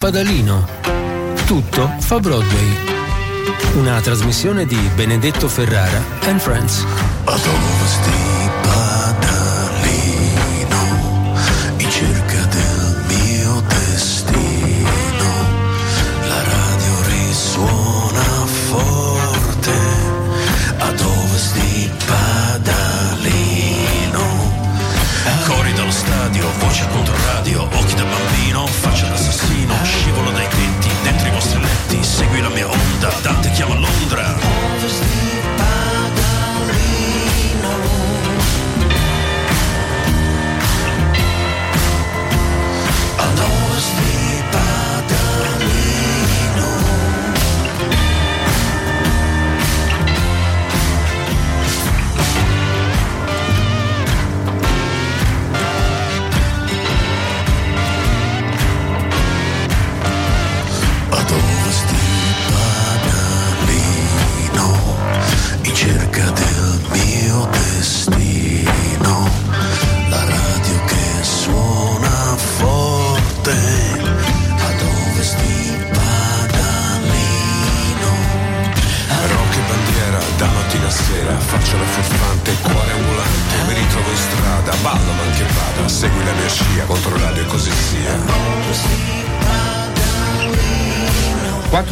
Padalino. Tutto fa Broadway. Una trasmissione di Benedetto Ferrara and Friends. segui la mia onda Dante chiama l'onda.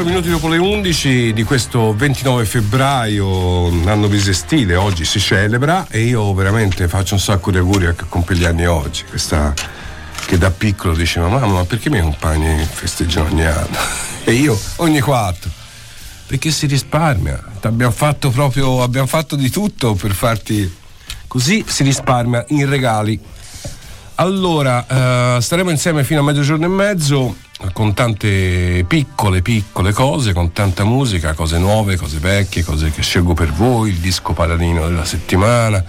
Minuti dopo le 11 di questo 29 febbraio, anno bisestile, oggi si celebra e io veramente faccio un sacco di auguri a chi compie gli anni oggi. Questa che da piccolo diceva mamma ma perché i miei compagni festeggiano ogni anno? E io ogni quattro. Perché si risparmia. Abbiamo fatto proprio, abbiamo fatto di tutto per farti così si risparmia in regali. Allora, eh, staremo insieme fino a mezzogiorno e mezzo con tante piccole piccole cose, con tanta musica, cose nuove, cose vecchie, cose che scelgo per voi, il disco paladino della settimana,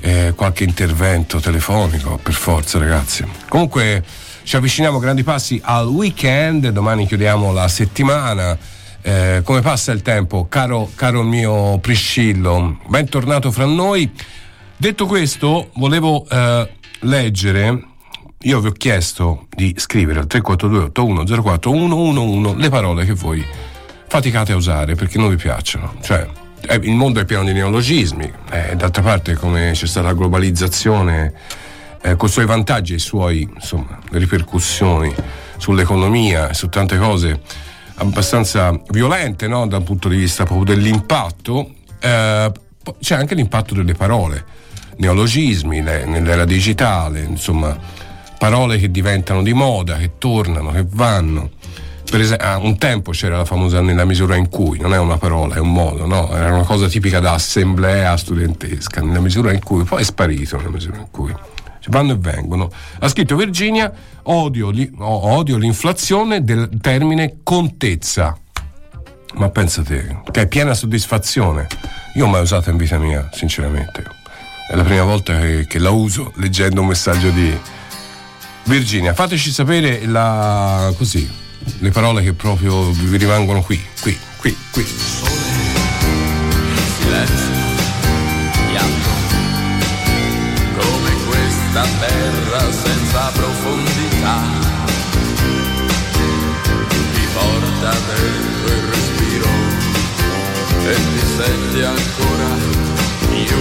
eh, qualche intervento telefonico, per forza ragazzi. Comunque ci avviciniamo grandi passi al weekend, domani chiudiamo la settimana. Eh, come passa il tempo, caro, caro mio Priscillo? Bentornato fra noi. Detto questo, volevo eh, leggere io vi ho chiesto di scrivere al 342 8104 111 le parole che voi faticate a usare perché non vi piacciono. Cioè, eh, il mondo è pieno di neologismi, eh, d'altra parte come c'è stata la globalizzazione eh, con i suoi vantaggi e insomma, ripercussioni sull'economia e su tante cose abbastanza violente no? dal punto di vista proprio dell'impatto, eh, c'è anche l'impatto delle parole, neologismi nell'era digitale, insomma parole che diventano di moda, che tornano, che vanno. Per esempio, ah, un tempo c'era la famosa nella misura in cui, non è una parola, è un modo, no? Era una cosa tipica da assemblea studentesca, nella misura in cui, poi è sparito nella misura in cui. Cioè, vanno e vengono. Ha scritto Virginia, odio, li, odio l'inflazione del termine contezza. Ma pensate, che è piena soddisfazione. Io mai usata in vita mia, sinceramente. È la prima volta che, che la uso leggendo un messaggio di, Virginia, fateci sapere la, così, le parole che proprio vi rimangono qui, qui, qui, qui. Terra senza profondità. Ti porta dentro il respiro e ti senti ancora più,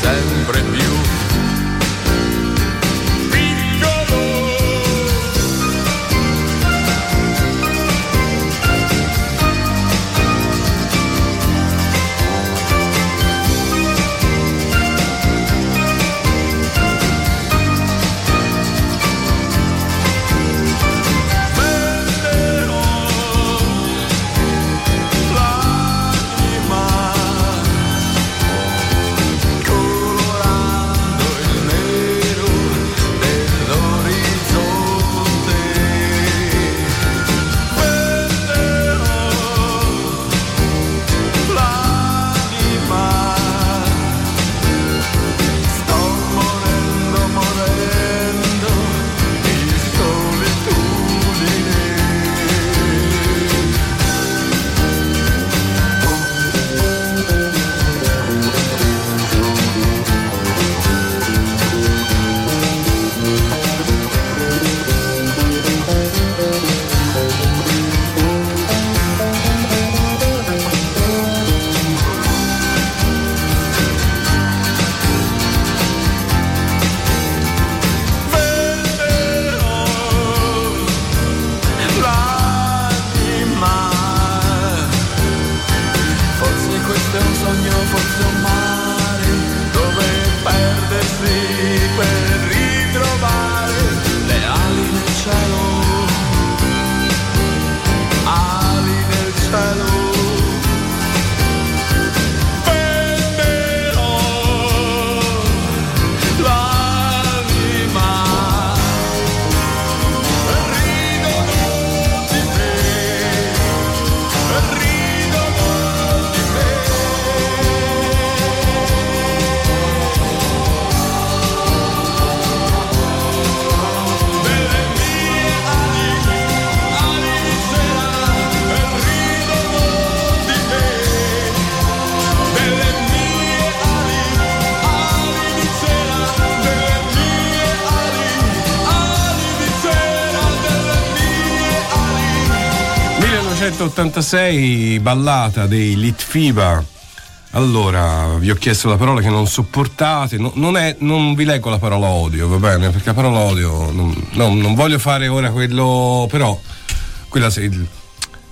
sempre più 1986, ballata dei Litfiba. Allora, vi ho chiesto la parola che non sopportate, no, non, è, non, vi leggo la parola odio, va bene? Perché la parola odio, non, no, non voglio fare ora quello, però, quella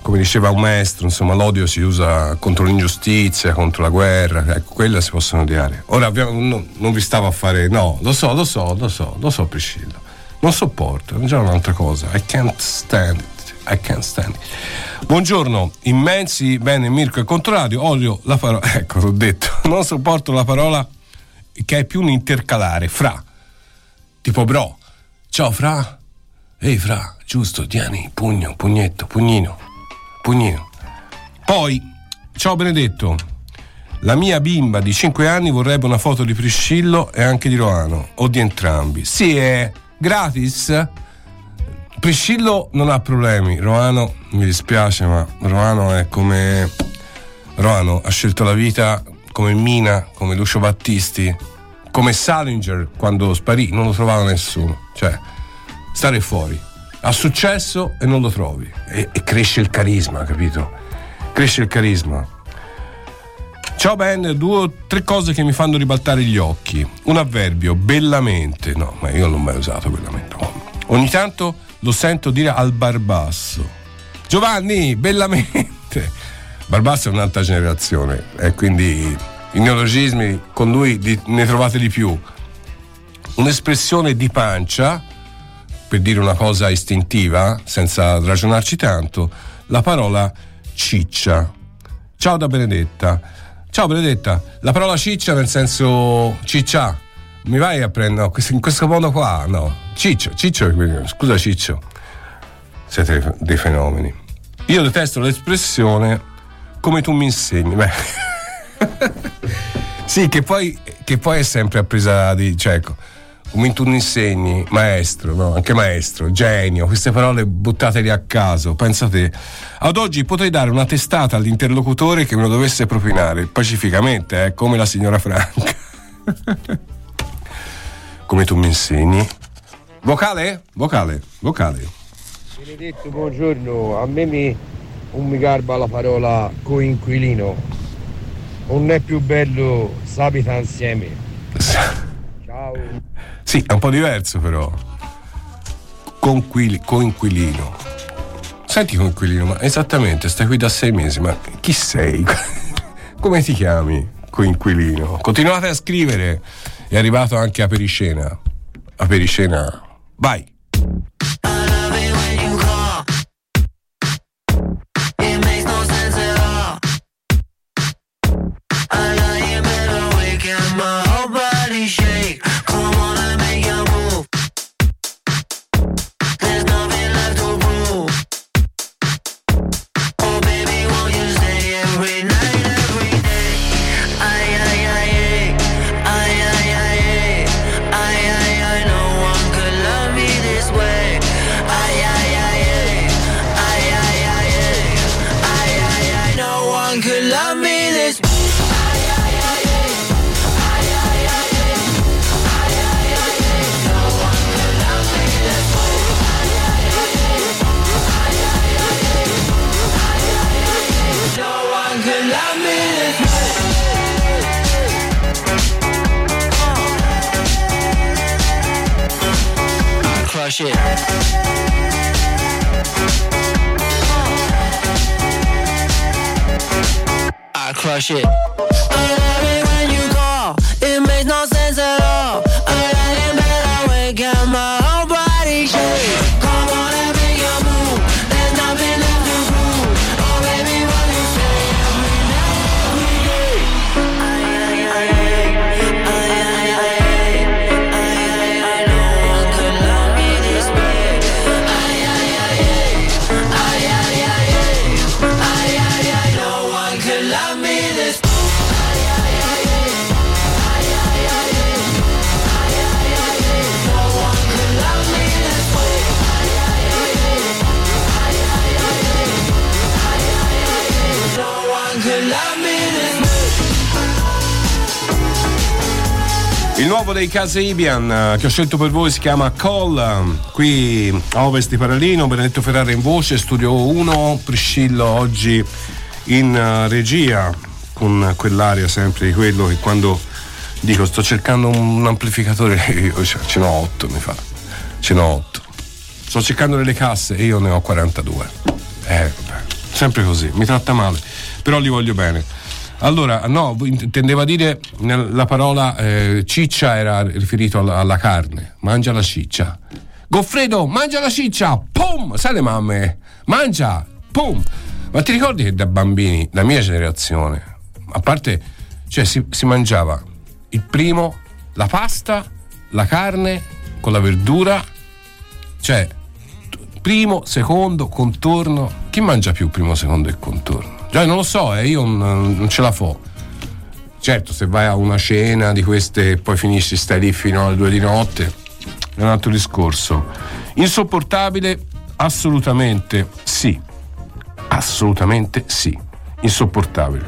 come diceva un maestro, insomma, l'odio si usa contro l'ingiustizia, contro la guerra, ecco, quella si possono odiare. Ora, no, non vi stavo a fare, no, lo so, lo so, lo so, lo so, Priscilla, non sopporto, è già un'altra cosa, I can't stand it. I can't stand it. Buongiorno, immensi, bene Mirko e Controradio, odio la parola, ecco l'ho detto, non sopporto la parola che è più un intercalare, fra, tipo bro, ciao fra, ehi fra, giusto, tieni, pugno, pugnetto, pugnino, pugnino. Poi, ciao Benedetto, la mia bimba di 5 anni vorrebbe una foto di Priscillo e anche di Roano, o di entrambi. Sì, è gratis? Priscillo non ha problemi, Roano mi dispiace, ma Roano è come. Roano ha scelto la vita come Mina, come Lucio Battisti, come Salinger quando sparì, non lo trovava nessuno. Cioè, stare fuori. Ha successo e non lo trovi. E, e cresce il carisma, capito? Cresce il carisma. Ciao Ben, due o tre cose che mi fanno ribaltare gli occhi. Un avverbio, bellamente. No, ma io non l'ho mai usato bellamente. Ogni tanto lo sento dire al Barbasso. Giovanni, bellamente. Barbasso è un'altra generazione e quindi i neologismi con lui ne trovate di più. Un'espressione di pancia, per dire una cosa istintiva, senza ragionarci tanto, la parola ciccia. Ciao da Benedetta. Ciao Benedetta, la parola ciccia nel senso ciccia mi vai a prendere no, in questo modo qua no. Ciccio Ciccio scusa Ciccio. Siete dei fenomeni. Io detesto l'espressione come tu mi insegni. Beh. Sì che poi, che poi è sempre a presa di cioè ecco come tu mi insegni maestro no? anche maestro genio queste parole buttateli a caso pensate ad oggi potrei dare una testata all'interlocutore che me lo dovesse propinare pacificamente eh, come la signora Franca come tu mi insegni. Vocale? Vocale, vocale. Benedetto, buongiorno. A me mi, non mi garba la parola coinquilino. Non è più bello s'abita insieme. Ciao. Sì, è un po' diverso però. Conquili, coinquilino. Senti coinquilino, ma esattamente, stai qui da sei mesi, ma chi sei? Come ti chiami? Coinquilino. Continuate a scrivere è arrivato anche a Periscena. A Periscena, vai! Shit. I crush it. Nuovo dei Caseibian eh, che ho scelto per voi si chiama Call. Qui a Ovest di Paralino, Benedetto Ferrara in voce, studio 1, Priscillo oggi in uh, regia con quell'aria sempre di quello che quando dico sto cercando un amplificatore, io ce n'ho 8 mi fa. Ce n'ho 8. Sto cercando nelle casse e io ne ho 42. Eh, vabbè, sempre così, mi tratta male, però li voglio bene. Allora, no, intendeva dire la parola eh, ciccia era riferito alla, alla, carne. Mangia la ciccia. Goffredo, mangia la ciccia! Pum! Sai le mamme? Mangia! Pum! Ma ti ricordi che da bambini, la mia generazione, a parte, cioè si, si mangiava il primo, la pasta, la carne con la verdura, cioè primo, secondo, contorno. Chi mangia più primo, secondo e contorno? Cioè, non lo so, eh, io non, non ce la fo. Certo, se vai a una cena di queste e poi finisci, stai lì fino alle due di notte, è un altro discorso. Insopportabile? Assolutamente sì. Assolutamente sì. Insopportabile.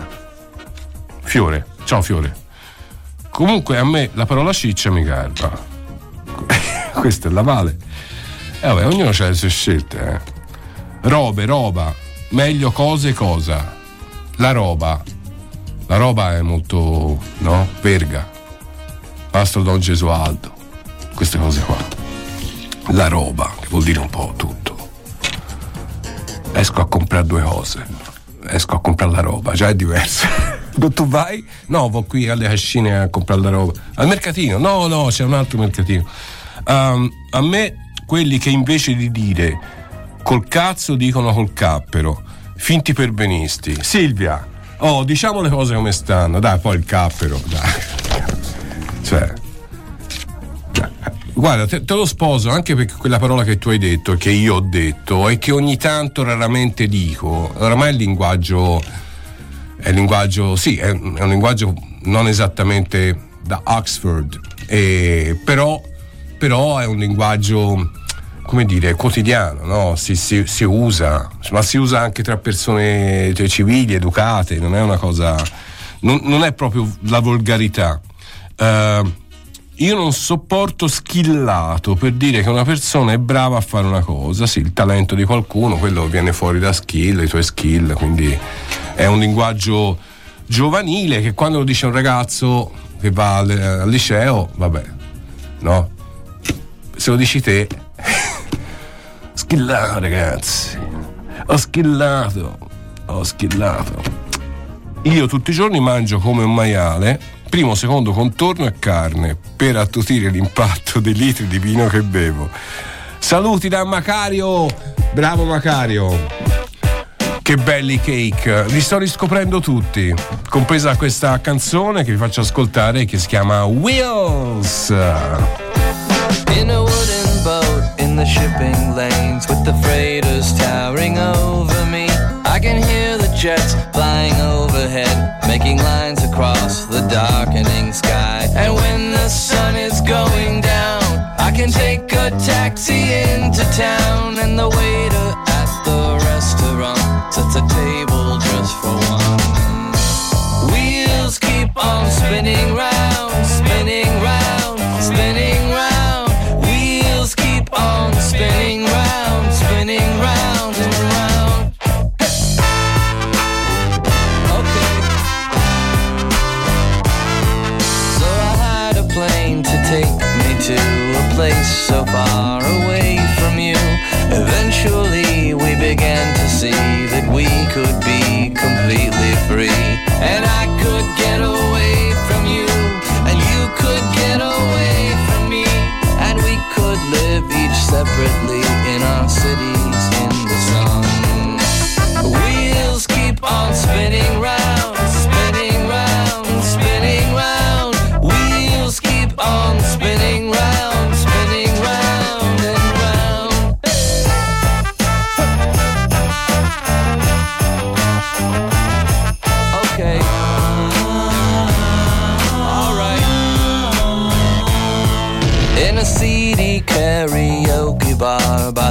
Fiore, ciao Fiore. Comunque a me la parola ciccia mi garba. Questa è la vale. E eh vabbè, ognuno ha le sue scelte, eh. Robe, roba, meglio cose cosa. La roba. La roba è molto, no? Verga. Mastro Don Gesualdo. Queste cose qua. La roba, che vuol dire un po' tutto. Esco a comprare due cose. Esco a comprare la roba, già è diverso. tu vai? No, vado qui alle cascine a comprare la roba. Al mercatino? No, no, c'è un altro mercatino. Um, a me, quelli che invece di dire col cazzo dicono col cappero. Finti perbenisti. Silvia, oh, diciamo le cose come stanno. Dai, poi il cappero, dai. Cioè. Guarda, te, te, lo sposo anche perché quella parola che tu hai detto, che io ho detto e che ogni tanto raramente dico. Oramai il linguaggio è un linguaggio, sì, è, è un linguaggio non esattamente da Oxford, eh, però, però è un linguaggio come dire, quotidiano, no? si, si, si, usa, ma si usa anche tra persone cioè, civili, educate, non è una cosa, non, non è proprio la volgarità. Uh, io non sopporto skillato per dire che una persona è brava a fare una cosa, sì, il talento di qualcuno, quello viene fuori da skill, i tuoi skill, quindi è un linguaggio giovanile che quando lo dice un ragazzo che va al, al liceo, vabbè, no? Se lo dici te Schillato, ragazzi. Ho schillato. Ho schillato. Io tutti i giorni mangio come un maiale, primo, secondo contorno e carne, per attutire l'impatto dei litri di vino che bevo. Saluti da Macario! Bravo Macario! Che belli cake, li sto riscoprendo tutti, compresa questa canzone che vi faccio ascoltare che si chiama Wheels. In a wooden boat the shipping lanes with the freighters towering over me. I can hear the jets flying overhead, making lines across the darkening sky. And when the sun is going down, I can take a taxi into town, and the waiter at the restaurant sets a table just for one. Wheels keep on spinning round, separately in our cities in the sun. Wheels keep on spinning round,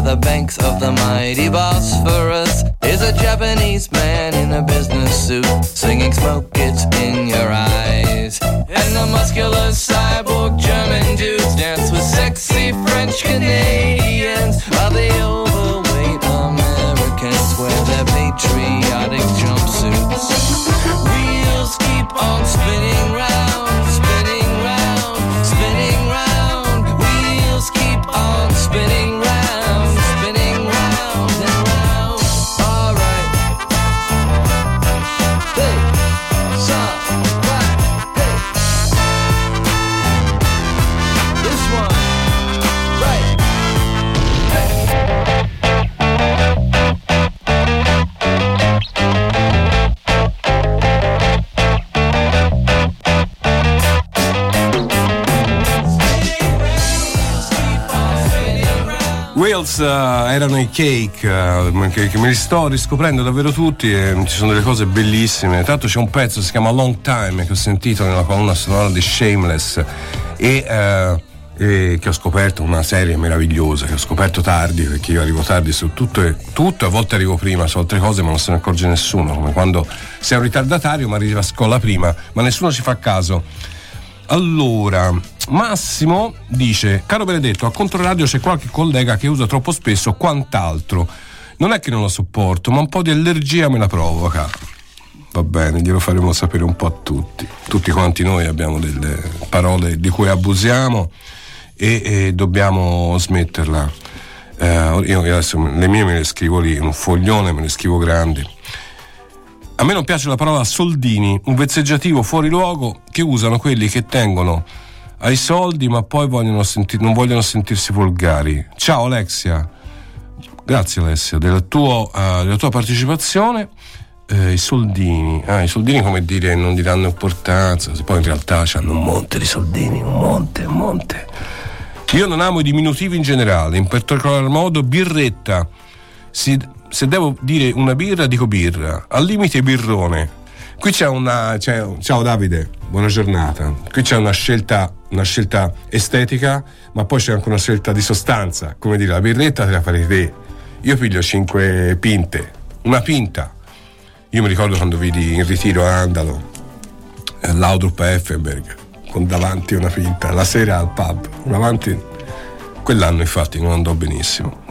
the banks of the mighty Bosphorus is a Japanese man in a business suit, singing smoke it's in your eyes. And the muscular cyborg German dudes dance with sexy French Canadians, while the overweight Americans wear their patriotic jumpsuits. Wheels keep on spinning round. Uh, erano i cake, uh, che, che, me li sto riscoprendo davvero tutti e ci sono delle cose bellissime. L'altro c'è un pezzo si chiama Long Time che ho sentito nella colonna sonora di Shameless e, uh, e che ho scoperto una serie meravigliosa, che ho scoperto tardi perché io arrivo tardi su tutto e tutto, a volte arrivo prima su altre cose ma non se ne accorge nessuno, come quando sei un ritardatario ma arrivi a scuola prima, ma nessuno ci fa caso. Allora, Massimo dice: Caro Benedetto, a Controradio c'è qualche collega che usa troppo spesso quant'altro. Non è che non lo sopporto, ma un po' di allergia me la provoca. Va bene, glielo faremo sapere un po' a tutti. Tutti quanti noi abbiamo delle parole di cui abusiamo e, e dobbiamo smetterla. Eh, io adesso le mie me le scrivo lì, un foglione me le scrivo grandi a me non piace la parola soldini, un vezzeggiativo fuori luogo che usano quelli che tengono ai soldi ma poi vogliono sentir, non vogliono sentirsi volgari. Ciao Alexia, grazie Alessia della, tuo, uh, della tua partecipazione. Eh, I soldini, ah, i soldini come dire non gli danno importanza, poi in realtà hanno un monte di soldini, un monte, un monte. Io non amo i diminutivi in generale, in particolar modo birretta. Si, se devo dire una birra, dico birra. Al limite birrone. Qui c'è una. C'è, ciao Davide, buona giornata. Qui c'è una scelta, una scelta estetica, ma poi c'è anche una scelta di sostanza. Come dire, la birretta te la farei te. Io piglio 5 pinte, una pinta. Io mi ricordo quando vidi in ritiro a Andalo eh, l'Audrup Effenberg con davanti una pinta, la sera al pub, davanti. Quell'anno infatti non andò benissimo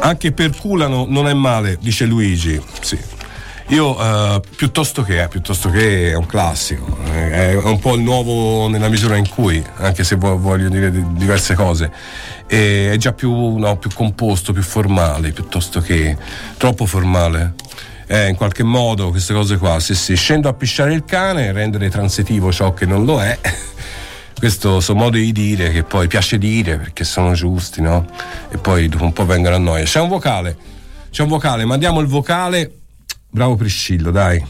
anche perculano non è male, dice Luigi. Sì. Io uh, piuttosto che, eh, piuttosto che è un classico, è un po' il nuovo nella misura in cui, anche se voglio dire diverse cose, è già più, no, più composto, più formale, piuttosto che troppo formale. Eh, in qualche modo queste cose qua, se si scendo a pisciare il cane, rendere transitivo ciò che non lo è, questo suo modo di dire che poi piace dire perché sono giusti, no? E poi dopo un po' vengono a noia. C'è un vocale, c'è un vocale, mandiamo il vocale. Bravo Priscillo, dai.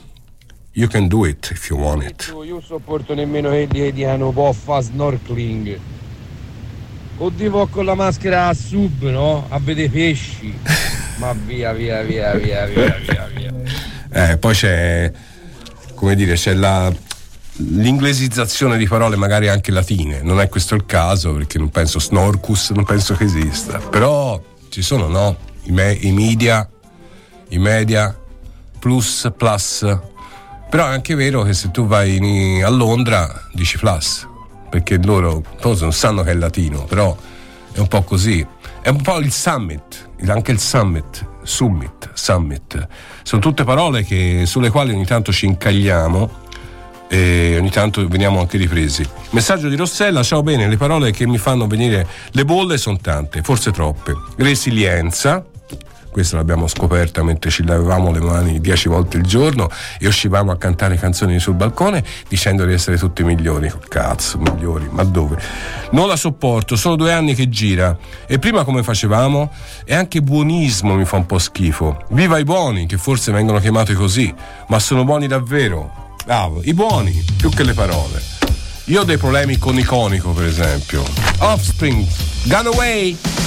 You can do it if you want it. Io sopporto nemmeno quelli che dicono può fare snorkeling. Oddio con la maschera a sub, no? A vedere pesci. Ma via, via, via, via, via, via, via. Eh, poi c'è, come dire, c'è la l'inglesizzazione di parole magari anche latine. Non è questo il caso perché non penso snorcus, non penso che esista. Però ci sono, no? I, me- i media, i media, plus, plus. Però è anche vero che se tu vai in, a Londra dici plus, perché loro forse non sanno che è latino, però è un po' così. È un po' il summit, anche il summit, summit, summit. Sono tutte parole che, sulle quali ogni tanto ci incagliamo e ogni tanto veniamo anche ripresi. Messaggio di Rossella, ciao bene, le parole che mi fanno venire le bolle sono tante, forse troppe. Resilienza, questa l'abbiamo scoperta mentre ci lavavamo le mani dieci volte il giorno e uscivamo a cantare canzoni sul balcone dicendo di essere tutti migliori. Cazzo, migliori, ma dove? Non la sopporto, sono due anni che gira. E prima come facevamo? E anche buonismo mi fa un po' schifo. Viva i buoni, che forse vengono chiamati così, ma sono buoni davvero. Bravo, i buoni, più che le parole. Io ho dei problemi con iconico, per esempio. Offspring, Gone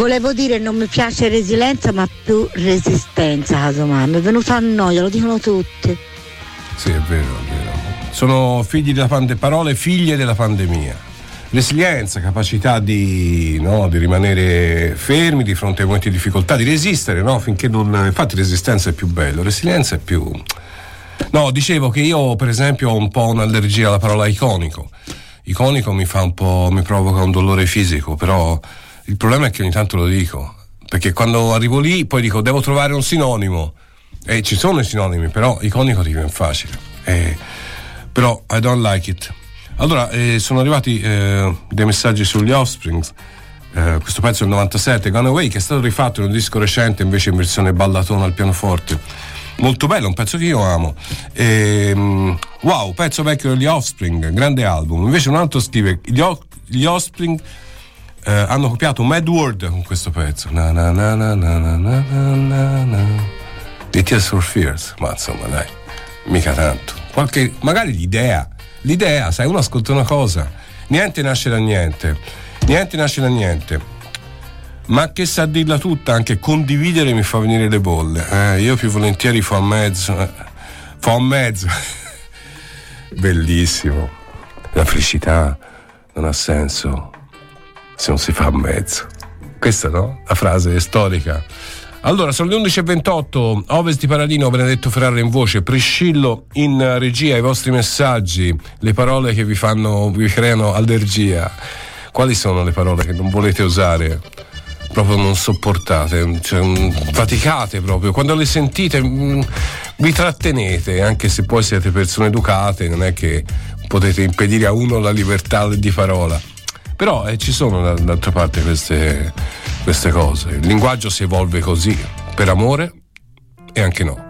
volevo dire non mi piace resilienza ma più resistenza casomai. Mi è venuta a noia, lo dicono tutti. Sì, è vero, è vero. Sono figli della pande- parole figlie della pandemia. Resilienza, capacità di, no, di rimanere fermi di fronte ai momenti di difficoltà, di resistere, no? Finché non. Infatti resistenza è più bello, resilienza è più. No, dicevo che io per esempio ho un po' un'allergia alla parola iconico. Iconico mi fa un po'. mi provoca un dolore fisico, però il problema è che ogni tanto lo dico. Perché quando arrivo lì poi dico devo trovare un sinonimo. E ci sono i sinonimi, però iconico ti viene facile. E, però I don't like it. Allora, eh, sono arrivati eh, dei messaggi sugli Offspring. Eh, questo pezzo è il 97, Gone Away, che è stato rifatto in un disco recente invece in versione ballatona al pianoforte. Molto bello, un pezzo che io amo. E, wow, pezzo vecchio degli Offspring, grande album. Invece un altro scrive: Gli, o- gli Offspring eh, hanno copiato Mad World con questo pezzo. Na na na na na na na na na. Di Tears for Fears, ma insomma dai, mica tanto. Qualche, magari l'idea, l'idea, sai, uno ascolta una cosa, niente nasce da niente, niente nasce da niente. Ma che sa dirla tutta, anche condividere mi fa venire le bolle. Eh, io più volentieri fa a mezzo. eh, Fa a mezzo. Bellissimo. La felicità non ha senso se non si fa a mezzo. Questa no? La frase è storica. Allora, sono le 11.28, Ovest di Paradino, Benedetto Ferrara in voce, Priscillo in regia, i vostri messaggi, le parole che vi fanno, vi creano allergia. Quali sono le parole che non volete usare? Proprio non sopportate, cioè, mm, faticate proprio. Quando le sentite mm, vi trattenete, anche se poi siete persone educate, non è che potete impedire a uno la libertà di parola. Però eh, ci sono da- d'altra parte queste, queste cose. Il linguaggio si evolve così, per amore e anche no.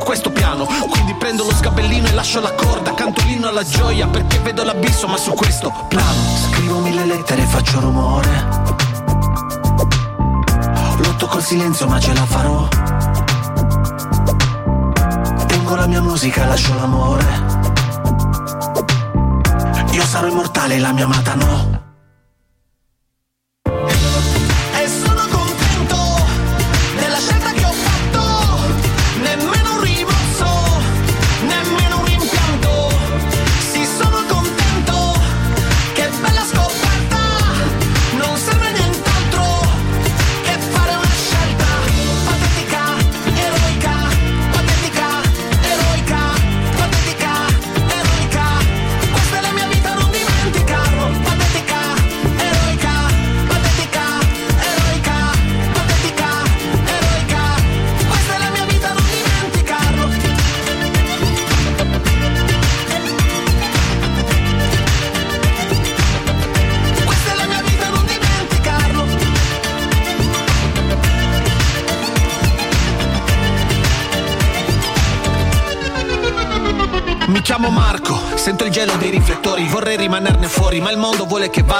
questo piano. Quindi prendo lo sgabellino e lascio la corda. Canto l'inno alla gioia perché vedo l'abisso, ma su questo plano. Scrivo mille lettere e faccio rumore. Lotto col silenzio, ma ce la farò. Tengo la mia musica lascio l'amore. Io sarò immortale la mia amata no.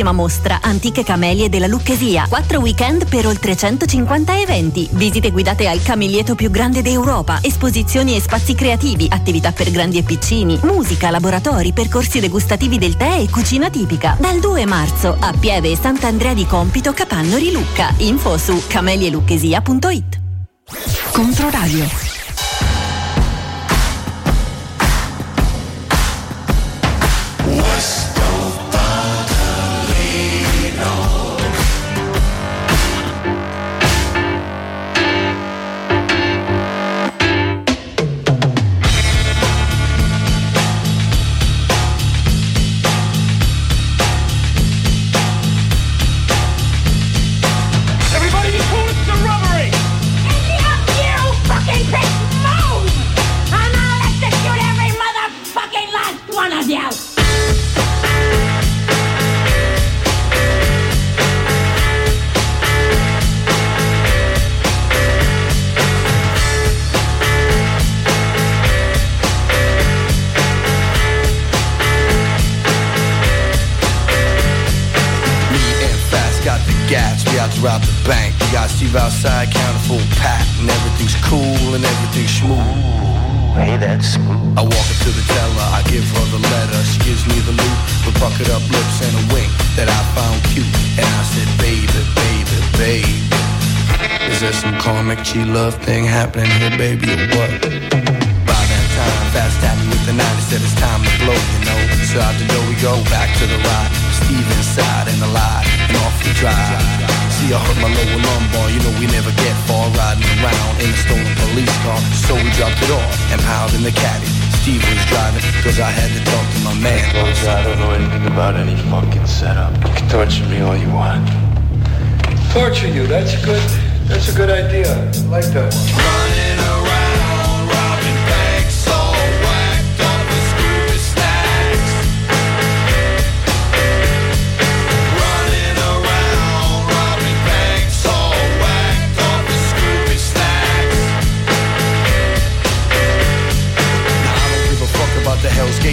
Trentacinquesima mostra Antiche Camelie della Lucchesia. Quattro weekend per oltre 150 eventi. Visite guidate al camilieto più grande d'Europa. Esposizioni e spazi creativi. Attività per grandi e piccini. Musica, laboratori, percorsi degustativi del tè e cucina tipica. Dal 2 marzo a Pieve e Sant'Andrea di Compito, Capannori, Lucca. Info su camelielucchesia.it. Controradio. So we dropped it off and piled in the caddy. Steve was driving, cause I had to talk to my man. Folks, I don't know anything about any fucking setup. You can torture me all you want. Torture you, that's good. That's a good idea. I like that one.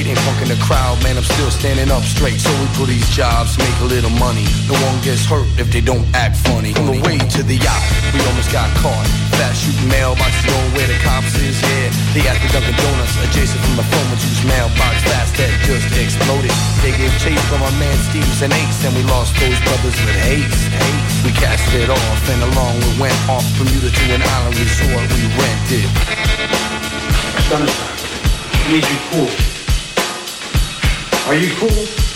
The Hell's Gate, ain't fucking the crowd, man. I'm still standing up straight. So we pull these jobs, make a little money. No one gets hurt if they don't act funny. On the way to the yacht, we almost got caught. Fast shooting mailboxes going where the cops is, yeah. They at the Dunkin' Donuts, adjacent from the phone whose mailbox fast that just exploded. They gave chase from our man Steve's and Ace, and we lost those brothers with haste. haste. We cast it off, and along we went off Bermuda to an island resort we rented. Son, I need you cool. Are you cool?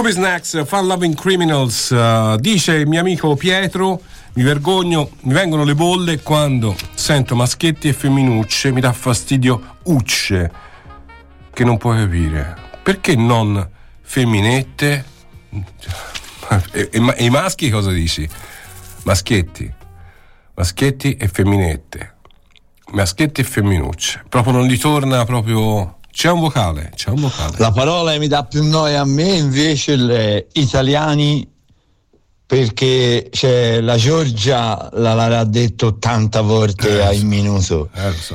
Scooby Snacks, Fun Loving Criminals, eh, dice il mio amico Pietro, mi vergogno, mi vengono le bolle quando sento maschietti e femminucce, mi dà fastidio ucce, che non puoi capire. Perché non femminette? E, e e i maschi cosa dici? Maschietti, maschietti e femminette, maschietti e femminucce, proprio non gli torna proprio... C'è un vocale, c'è un vocale. La parola che mi dà più noia a me invece gli italiani perché c'è la Giorgia l'ha detto 80 volte al minuto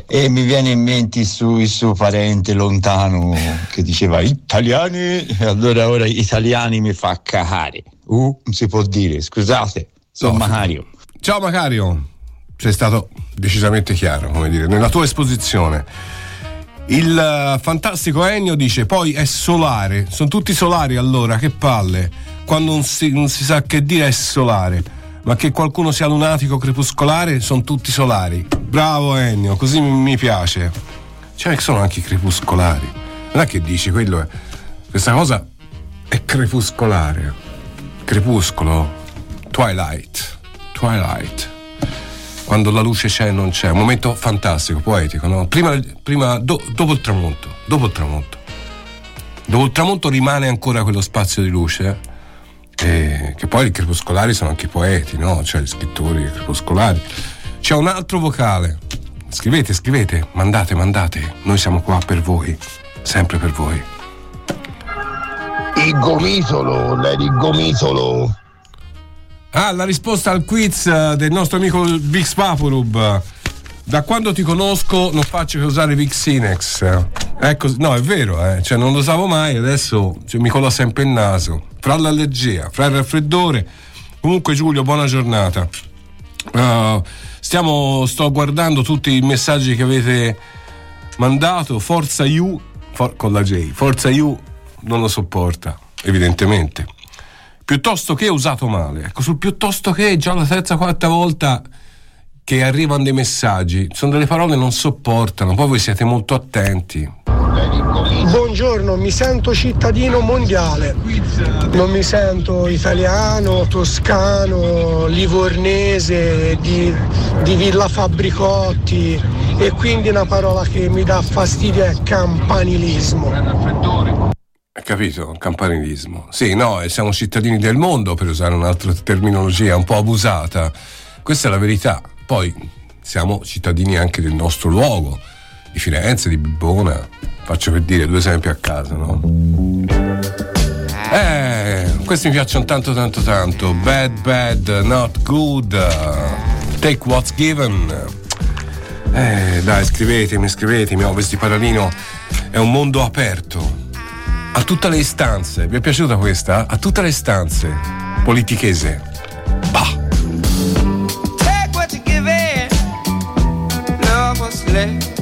e mi viene in mente il suo, il suo parente lontano che diceva italiani e allora ora italiani mi fa cagare Uh, si può dire, scusate, sono No, Macario. Ciao Macario, sei stato decisamente chiaro, come dire, nella tua esposizione. Il eh, fantastico Ennio dice poi è solare, sono tutti solari allora, che palle, quando non si, non si sa che dire è solare, ma che qualcuno sia lunatico crepuscolare sono tutti solari. Bravo Ennio, così mi, piace. Cioè sono anche i crepuscolari. Non è che dici quello è. Questa cosa è crepuscolare. Crepuscolo. Twilight. Twilight. Quando la luce c'è e non c'è. Un momento fantastico, poetico, no? Prima, prima do- dopo il tramonto. Dopo il tramonto. Dopo il tramonto rimane ancora quello spazio di luce. eh, che poi i crepuscolari sono anche i poeti, no? Cioè gli scrittori crepuscolari. C'è un altro vocale. Scrivete, scrivete, mandate, mandate. Noi siamo qua per voi. Sempre per voi. Il gomitolo, Lady Gomitolo. Ah, la risposta al quiz eh, del nostro amico Vix Vaporub. Da quando ti conosco non faccio che usare Vixinex. Ecco, no, è vero, eh. cioè, non lo usavo mai, adesso cioè, mi cola sempre il naso. Fra l'allergia, fra il raffreddore. Comunque, Giulio, buona giornata. Uh, stiamo, sto guardando tutti i messaggi che avete mandato. Forza You, for- con la J, Forza You non lo sopporta, evidentemente piuttosto che usato male. Ecco, sul piuttosto che già la terza, quarta volta che arrivano dei messaggi, sono delle parole che non sopportano, poi voi siete molto attenti. Buongiorno, mi sento cittadino mondiale, non mi sento italiano, toscano, livornese, di, di Villa Fabbricotti e quindi una parola che mi dà fastidio è campanilismo. Capito? Campanilismo. Sì, no, siamo cittadini del mondo, per usare un'altra terminologia un po' abusata. Questa è la verità. Poi siamo cittadini anche del nostro luogo, di Firenze, di Bibbona. Faccio per dire due esempi a caso, no? Eh, questi mi piacciono tanto tanto tanto. Bad, bad, not good. Take what's given. Eh, dai, scrivetemi, scrivetemi. Oh, questi paralino è un mondo aperto a tutte le istanze. Vi è piaciuta questa? A tutte le istanze. Politichese. Take what you give in. Love was left.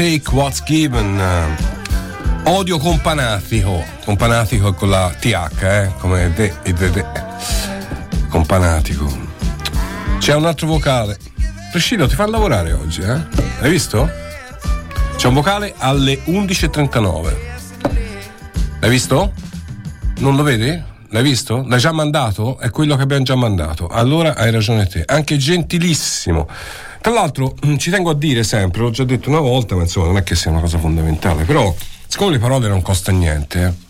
Take what's given. uh, odio companatico. Companatico con la TH, eh? Come de de, de. Companatico. C'è un altro vocale. Priscillo, ti fa lavorare oggi, eh? Hai visto? C'è un vocale alle 11.39. Hai visto? Non lo vedi? L'hai visto? L'hai già mandato? È quello che abbiamo già mandato. Allora hai ragione te. Anche gentilissimo. Tra l'altro mm, ci tengo a dire sempre, l'ho già detto una volta, ma insomma non è che sia una cosa fondamentale, però siccome le parole non costano niente, eh,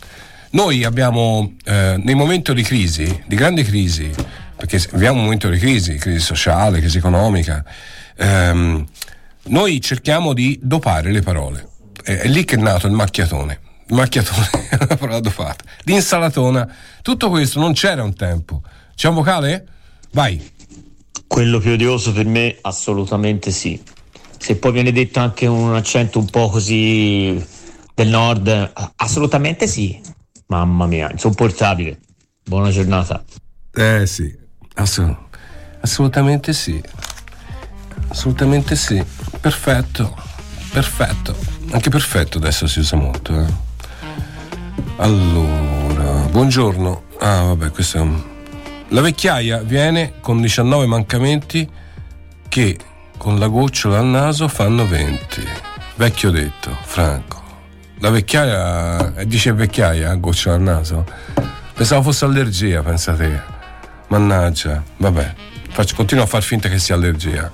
noi abbiamo eh, nei momenti di crisi, di grande crisi, perché viviamo un momento di crisi, crisi sociale, crisi economica, ehm, noi cerchiamo di dopare le parole. È, è lì che è nato il macchiatone. Il macchiatone è una parola dopata. L'insalatona, tutto questo non c'era un tempo. C'è un vocale? Vai. Quello più odioso per me assolutamente sì. Se poi viene detto anche un accento un po' così del nord, assolutamente sì. Mamma mia, insopportabile. Buona giornata. Eh sì, assolut- assolutamente sì. Assolutamente sì. Perfetto. Perfetto. Anche perfetto adesso si usa molto. Eh. Allora, buongiorno. Ah, vabbè, questo è un... La vecchiaia viene con 19 mancamenti che con la gocciola al naso fanno 20. Vecchio detto, Franco. La vecchiaia, eh, dice vecchiaia, gocciola al naso? Pensavo fosse allergia, pensate. Mannaggia, vabbè, faccio, continuo a far finta che sia allergia.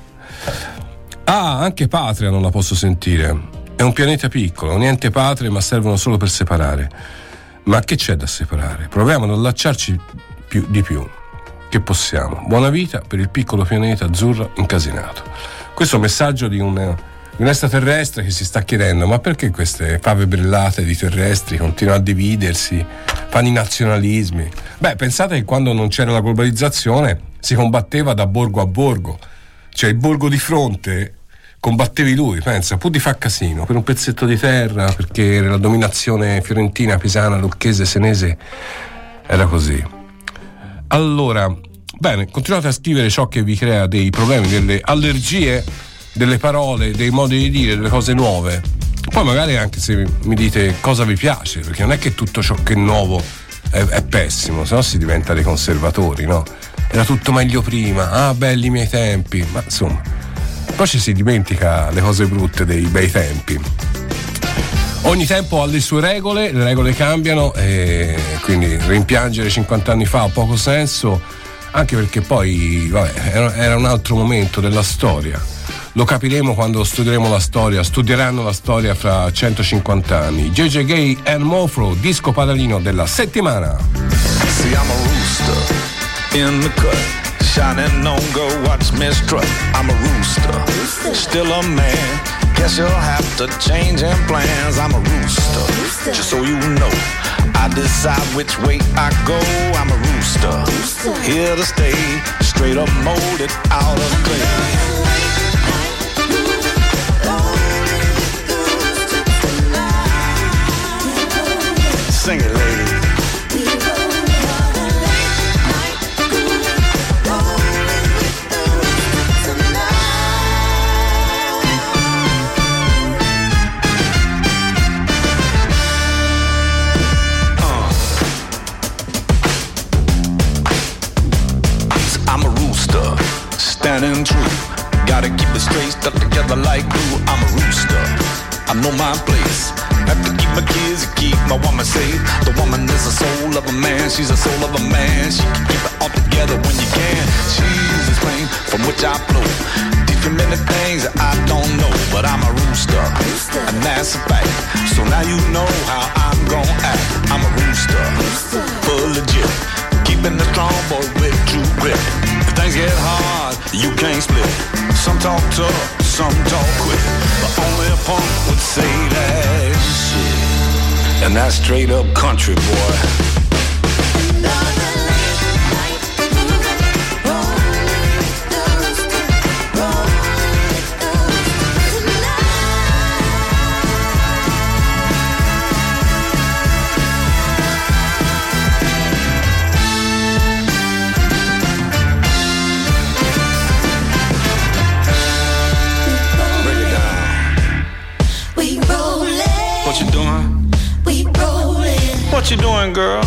Ah, anche patria non la posso sentire. È un pianeta piccolo, niente patrie, ma servono solo per separare. Ma che c'è da separare? Proviamo ad allacciarci più, di più che possiamo. Buona vita per il piccolo pianeta azzurro incasinato. Questo è un messaggio di un, di un extraterrestre che si sta chiedendo: ma perché queste fave brillate di terrestri continuano a dividersi, fanno i nazionalismi? Beh, pensate che quando non c'era la globalizzazione si combatteva da borgo a borgo, cioè il borgo di fronte combattevi lui, pensa, pur di far casino per un pezzetto di terra, perché la dominazione fiorentina, pisana, lucchese, senese era così. Allora, bene, continuate a scrivere ciò che vi crea dei problemi, delle allergie, delle parole, dei modi di dire, delle cose nuove. Poi magari anche se mi dite cosa vi piace, perché non è che tutto ciò che è nuovo è, è pessimo, se no si diventa dei conservatori, no? Era tutto meglio prima, ah belli i miei tempi, ma insomma, poi ci si dimentica le cose brutte dei bei tempi. Ogni tempo ha le sue regole, le regole cambiano e quindi rimpiangere 50 anni fa ha poco senso, anche perché poi vabbè, era, un altro momento della storia. Lo capiremo quando studieremo la storia, studieranno la storia fra 150 anni. JJ Gay and Mofro, disco padalino della settimana. See, rooster in the cut. Shining on, go watch me strut. I'm a rooster, still a man. Guess you'll have to change in plans. I'm a rooster, just so you know. I decide which way I go. I'm a rooster, here to stay. Straight up molded out of clay. Sing it, lady. Standing true. Gotta keep it straight, stuck together like glue. I'm a rooster, I know my place. Have to keep my kids, and keep my woman safe. The woman is the soul of a man, she's the soul of a man. She can keep it all together when you can. She's the flame from which I flow. Teach many things that I don't know, but I'm a rooster, and that's a fact. So now you know how I'm gon' act. I'm a rooster, full legit. Keeping the strong boy with true grip. Things get hard, you can't split. Some talk tough, some talk quick. But only a punk would say that shit. And that's straight up country, boy. What you doing, girl?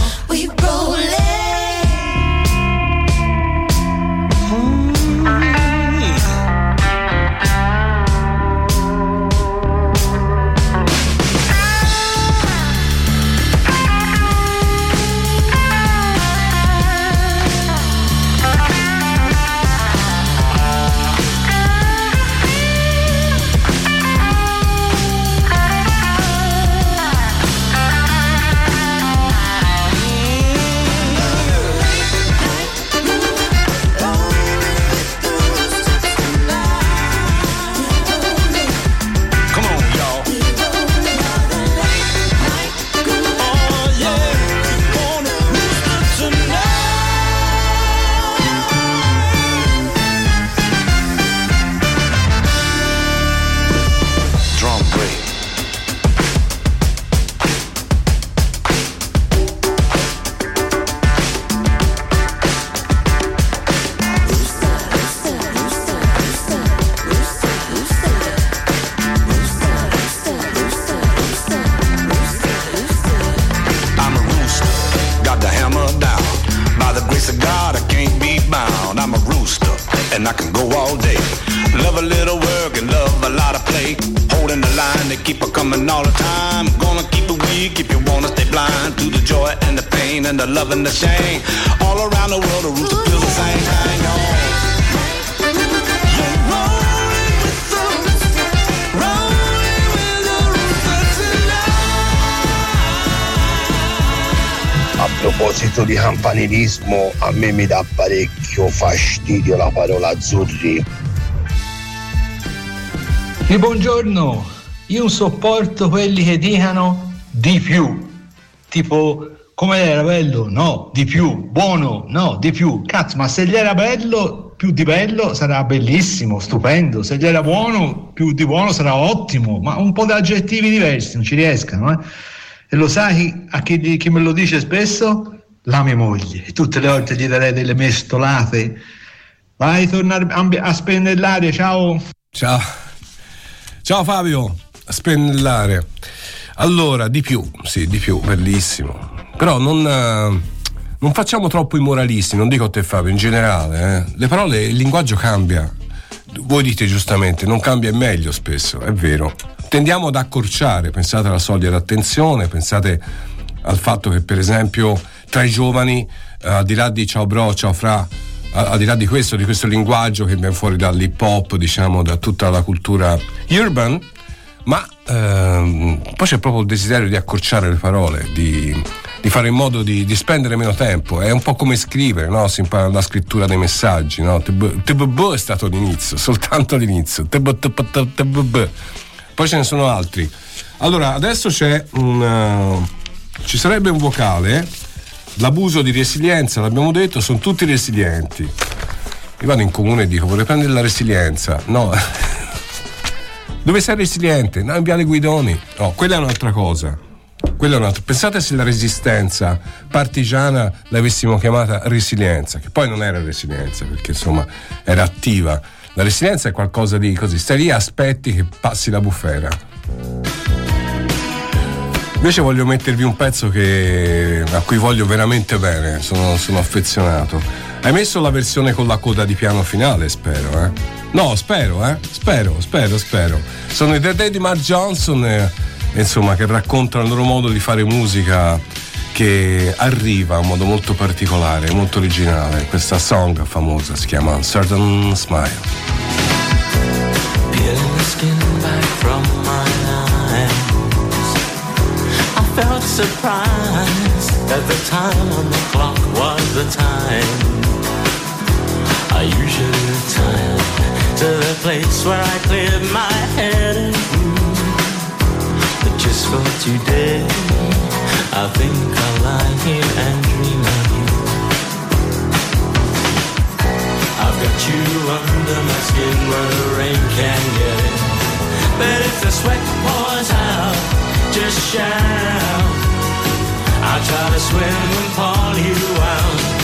Keep her coming all the time. Gonna keep it weak if you wanna stay blind to the joy and the pain and the love and the shame. All around the world, the rooster feels the same. Hang on. A proposito di campanilismo, a me mi dà parecchio fastidio la parola azzurri. Sì, buongiorno, io sopporto quelli che dicano di più. Tipo, come era bello? No, di più. Buono? No, di più. Cazzo, ma se gli era bello, più di bello sarà bellissimo, stupendo. Se gli era buono, più di buono sarà ottimo. Ma un po' di aggettivi diversi non ci riescano, eh? E lo sai a chi, chi me lo dice spesso? La mia moglie. Tutte le volte gli darei delle mestolate. Vai, a, a spennellare, ciao. Ciao. Ciao Fabio, spennellare. Allora, di più, sì, di più, bellissimo. Però non, eh, non facciamo troppo i moralisti, non dico a te Fabio, in generale. eh. Le parole, il linguaggio cambia. Voi dite giustamente, non cambia è meglio spesso, è vero. Tendiamo ad accorciare, pensate alla soglia d'attenzione, pensate al fatto che per esempio tra i giovani, eh, al di là di ciao bro, ciao fra, al, di là di questo, di questo linguaggio che viene fuori dall'hip hop, diciamo, da tutta la cultura urban, ma ehm, poi c'è proprio il desiderio di accorciare le parole, di, di fare in modo di, di spendere meno tempo. È un po' come scrivere, no? Si impara la scrittura dei messaggi, no? TBB è stato l'inizio, soltanto l'inizio. Poi ce ne sono altri. Allora, adesso c'è un. uh, ci sarebbe un vocale. L'abuso di resilienza, l'abbiamo detto, sono tutti resilienti. Io vado in comune e dico, vorrei prendere la resilienza. No. Dove sei resiliente? No, in Viale Guidoni. No, quella è un'altra cosa. Un'altra. Pensate se la resistenza partigiana l'avessimo chiamata resilienza, che poi non era resilienza, perché insomma era attiva. La resilienza è qualcosa di così, stai lì e aspetti che passi la bufera. Invece voglio mettervi un pezzo che, a cui voglio veramente bene, sono, sono affezionato. Hai messo la versione con la coda di piano finale, spero, eh? No, spero, eh? Spero, spero, spero. Sono i The Day di Mark Johnson, eh, insomma, che raccontano il loro modo di fare musica che arriva in modo molto particolare, molto originale. Questa song famosa si chiama Certain Smile. Felt surprised the time on the clock was the time. I usually retire to the place where I cleared my head and But just for today, I think I'll lie here and dream of you. I've got you under my skin where the rain can get in. But if the sweat pours out, just shout. I'll try to swim and pull you out.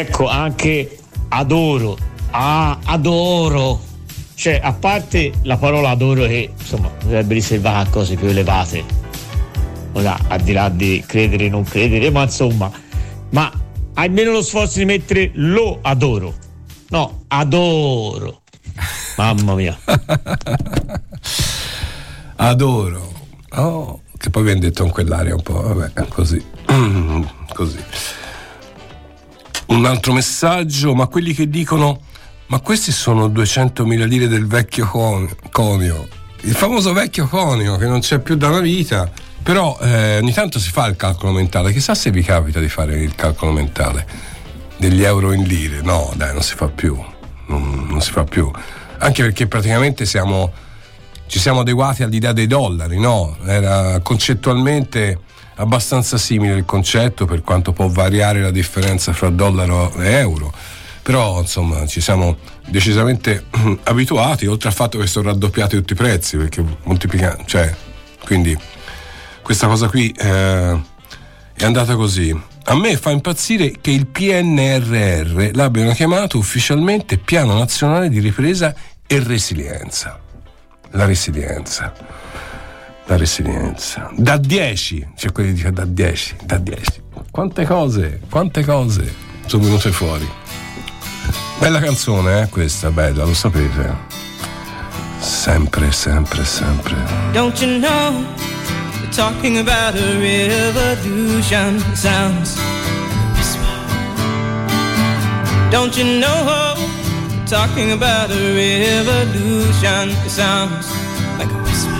Ecco, anche adoro. Ah, adoro. Cioè, a parte la parola adoro che insomma dovrebbe riservare a cose più elevate. Ora, al di là di credere o non credere, ma insomma, ma almeno lo sforzo di mettere lo adoro. No, adoro. Mamma mia. Adoro. Oh, che poi viene detto in quell'aria un po', vabbè, così. Così. Un altro messaggio, ma quelli che dicono ma questi sono 200.000 lire del vecchio con- conio, il famoso vecchio conio che non c'è più da una vita, però eh, ogni tanto si fa il calcolo mentale, chissà se vi capita di fare il calcolo mentale. Degli euro in lire, no dai non si fa più, non, non si fa più, anche perché praticamente siamo, ci siamo adeguati all'idea dei dollari, no? Era concettualmente abbastanza simile il concetto per quanto può variare la differenza fra dollaro e euro. Però insomma ci siamo decisamente abituati oltre al fatto che sono raddoppiati tutti i prezzi perché moltiplicando cioè quindi questa cosa qui eh, è andata così. A me fa impazzire che il PNRR l'abbiano chiamato ufficialmente Piano Nazionale di Ripresa e Resilienza. La resilienza la resilienza da 10 c'è quelli che dicono da 10 da 10 quante cose quante cose sono venute fuori Bella canzone, eh, questa, bella, lo sapete. Sempre, sempre, sempre. Don't you know? Talking about a revolution. Sounds. Don't you know? Talking about a revolution. Sounds like a whisper.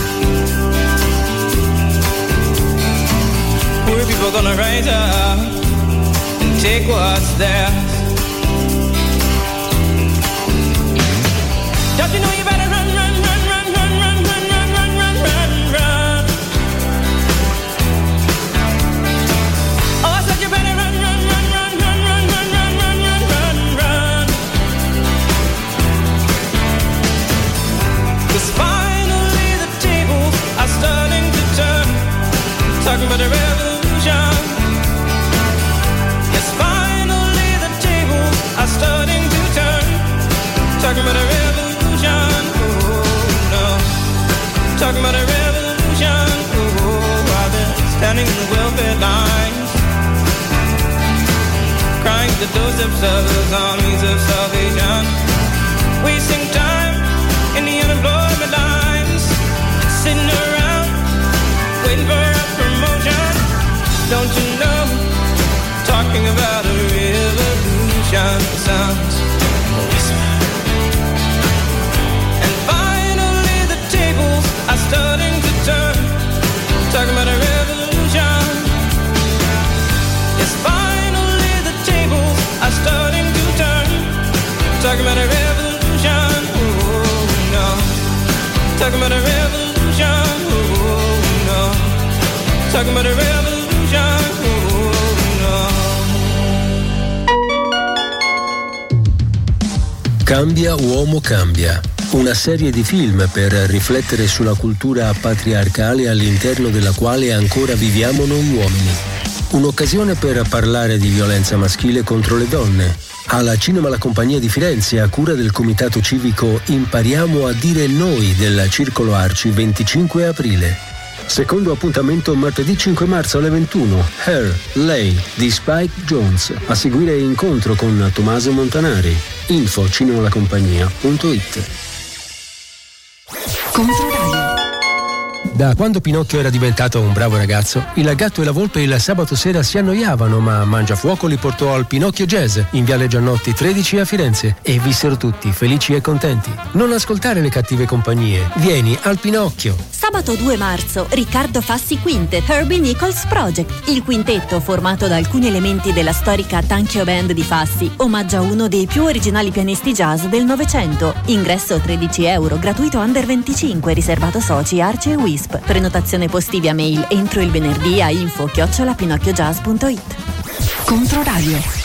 People gonna rise up and take what's theirs. Don't you know you better serie di film per riflettere sulla cultura patriarcale all'interno della quale ancora viviamo noi uomini. Un'occasione per parlare di violenza maschile contro le donne. Alla Cinema La Compagnia di Firenze, a cura del comitato civico Impariamo a dire noi del Circolo Arci 25 aprile. Secondo appuntamento martedì 5 marzo alle 21. Her, Lei di Spike Jones. A seguire incontro con Tommaso Montanari. Info cinemalacompagnia.it Controradio. Da quando Pinocchio era diventato un bravo ragazzo, il gatto e la volpe il sabato sera si annoiavano, ma Mangiafuoco li portò al Pinocchio Jazz in Viale Giannotti 13 a Firenze e vissero tutti felici e contenti. Non ascoltare le cattive compagnie, vieni al Pinocchio. Sabato 2 marzo, Riccardo Fassi Quintet, Herbie Nichols Project. Il quintetto, formato da alcuni elementi della storica Tanchio Band di Fassi, omaggia uno dei più originali pianisti jazz del Novecento. Ingresso 13 euro, gratuito under 25, riservato soci, Arce e Wisp. Prenotazione posti via mail entro il venerdì a info chiocciolapinocchiojazz.it. Controradio.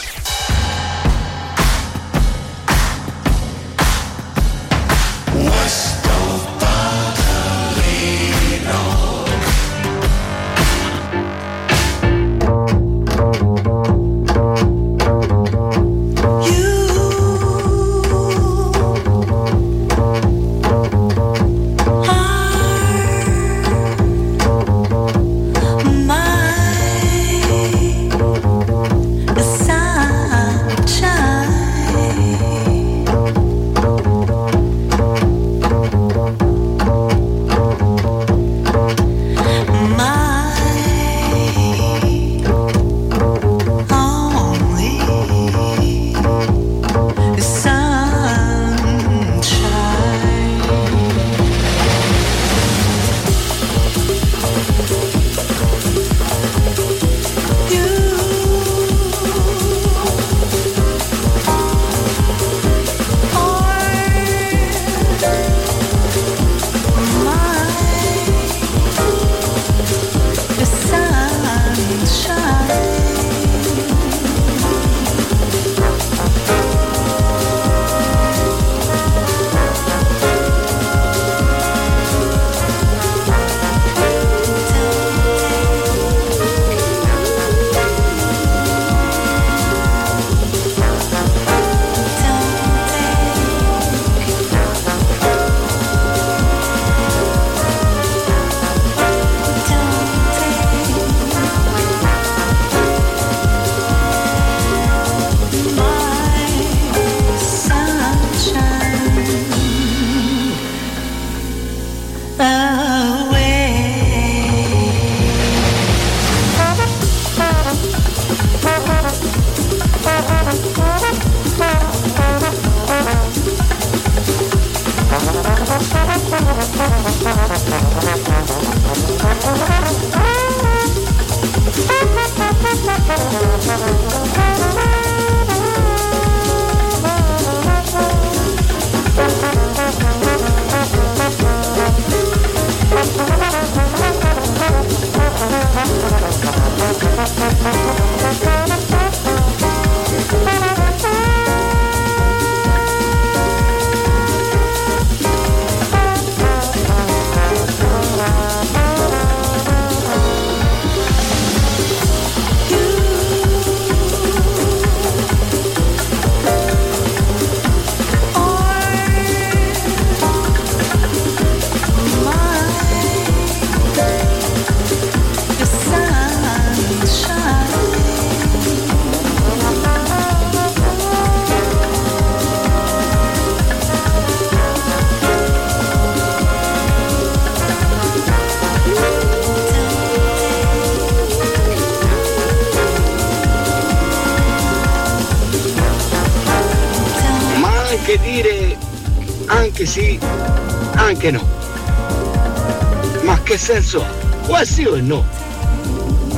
Senso ha? O sì o no?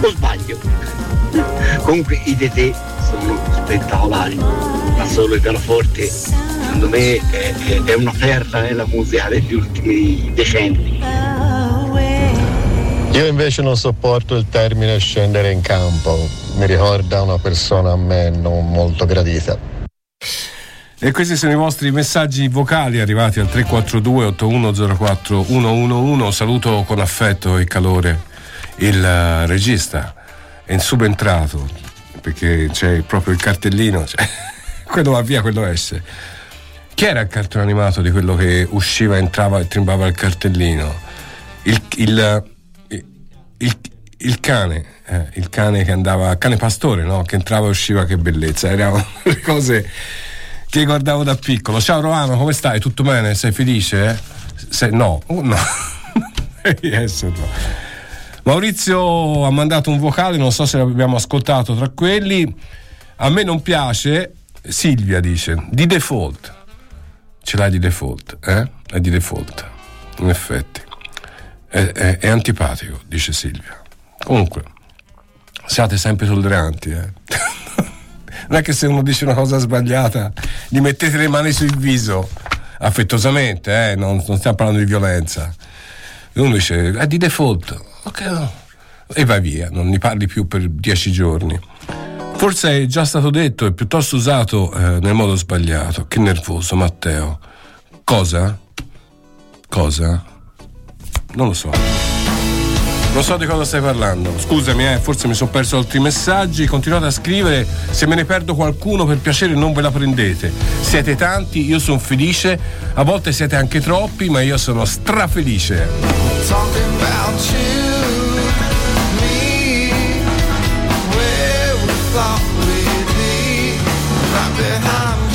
O sbaglio? Comunque i tetè sono spettacolari, ma solo il pianoforte secondo me è, è- è una perla nella musica degli ultimi decenni. Io invece non sopporto il termine scendere in campo, mi ricorda una persona a me non molto gradita. E questi sono i vostri messaggi vocali arrivati al 342 8104 111. Saluto con affetto e calore il eh, regista. È subentrato perché c'è proprio il cartellino. cioè, quello va via, quello esce. Chi era il cartone animato di quello che usciva, entrava e trimbava il cartellino? Il, il, il- il cane, eh, il cane che andava, cane pastore, no? Che entrava e usciva, che bellezza. Erano le cose che guardavo da piccolo. Ciao Romano, come stai? Tutto bene? Sei felice? Sei- no, Oh, no. Devi esserlo. Maurizio ha mandato un vocale, non so se l'abbiamo ascoltato tra quelli. A me non piace, Silvia dice, di default. Ce l'hai di default, eh? È di default, in effetti. È, è- è antipatico, dice Silvia. Comunque, siate sempre tolleranti, eh. non è che se uno dice una cosa sbagliata gli mettete le mani sul viso affettuosamente, eh? non, non stiamo parlando di violenza. E uno dice è di default, ok, no. e vai via, non ne parli più per dieci giorni. Forse è già stato detto e piuttosto usato eh, nel modo sbagliato. Che nervoso, Matteo. Cosa? Cosa? Non lo so. Non so di cosa stai parlando. Scusami, eh, forse mi sono perso altri messaggi. Continuate a scrivere. Se me ne perdo qualcuno, per piacere non ve la prendete. Siete tanti, io sono felice. A volte siete anche troppi, ma io sono strafelice. Behind.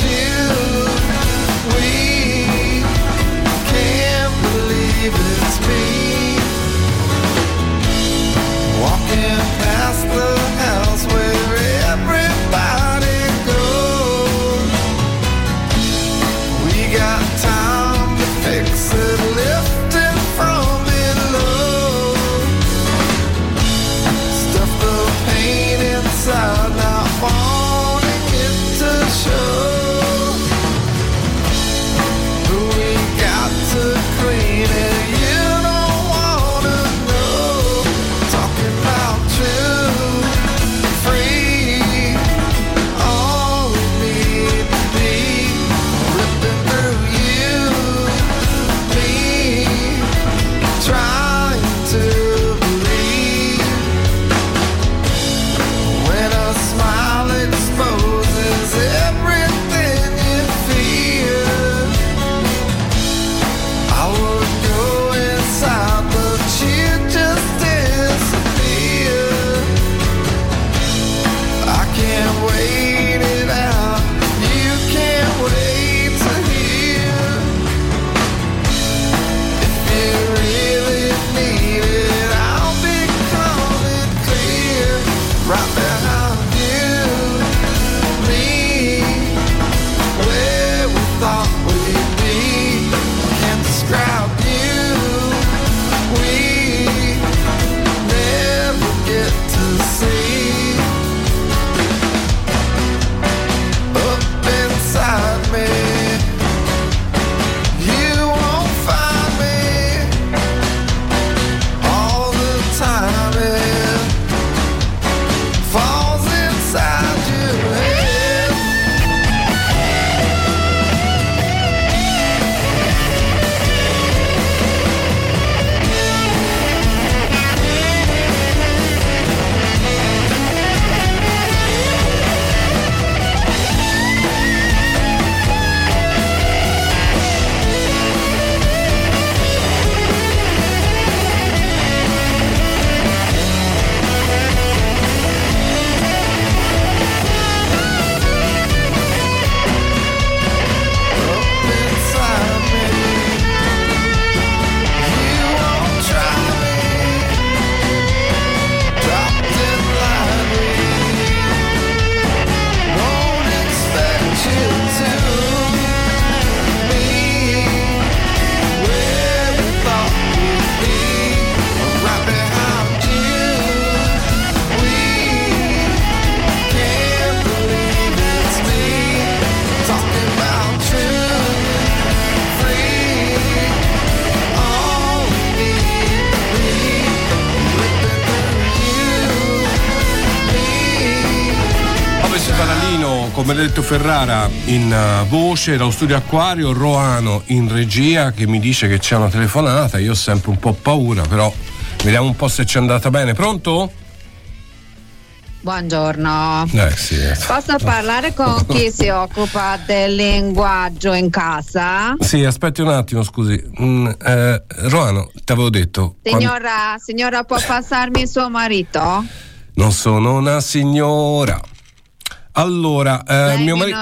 Benedetto Ferrara in uh, voce, dallo studio Acquario, Roano in regia che mi dice che c'è una telefonata, io ho sempre un po' paura, però vediamo un po' se ci è andata bene. Pronto? Buongiorno. Eh sì. Posso parlare con chi si occupa del linguaggio in casa? Sì, aspetti un attimo, scusi. Mm, eh, Roano, ti avevo detto. quando- Signora, signora, può passarmi suo marito? Non sono una signora. Allora, eh, Lei mio marito.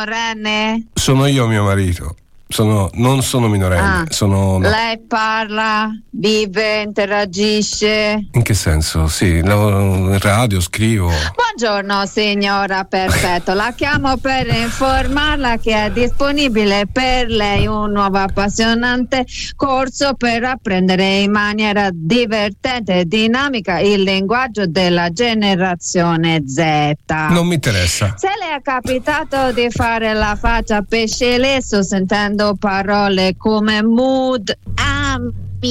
Sono io mio marito. Sono- non sono minorenne. Ah. Sono. no. Lei parla, vive, interagisce? In che senso? Sì, lavoro in radio, scrivo. Buongiorno signora, perfetto. La chiamo per informarla che è disponibile per lei un nuovo appassionante corso per apprendere in maniera divertente e dinamica il linguaggio della generazione Z. Non mi interessa. Se le è capitato di fare la faccia pesce lesso sentendo parole come mood,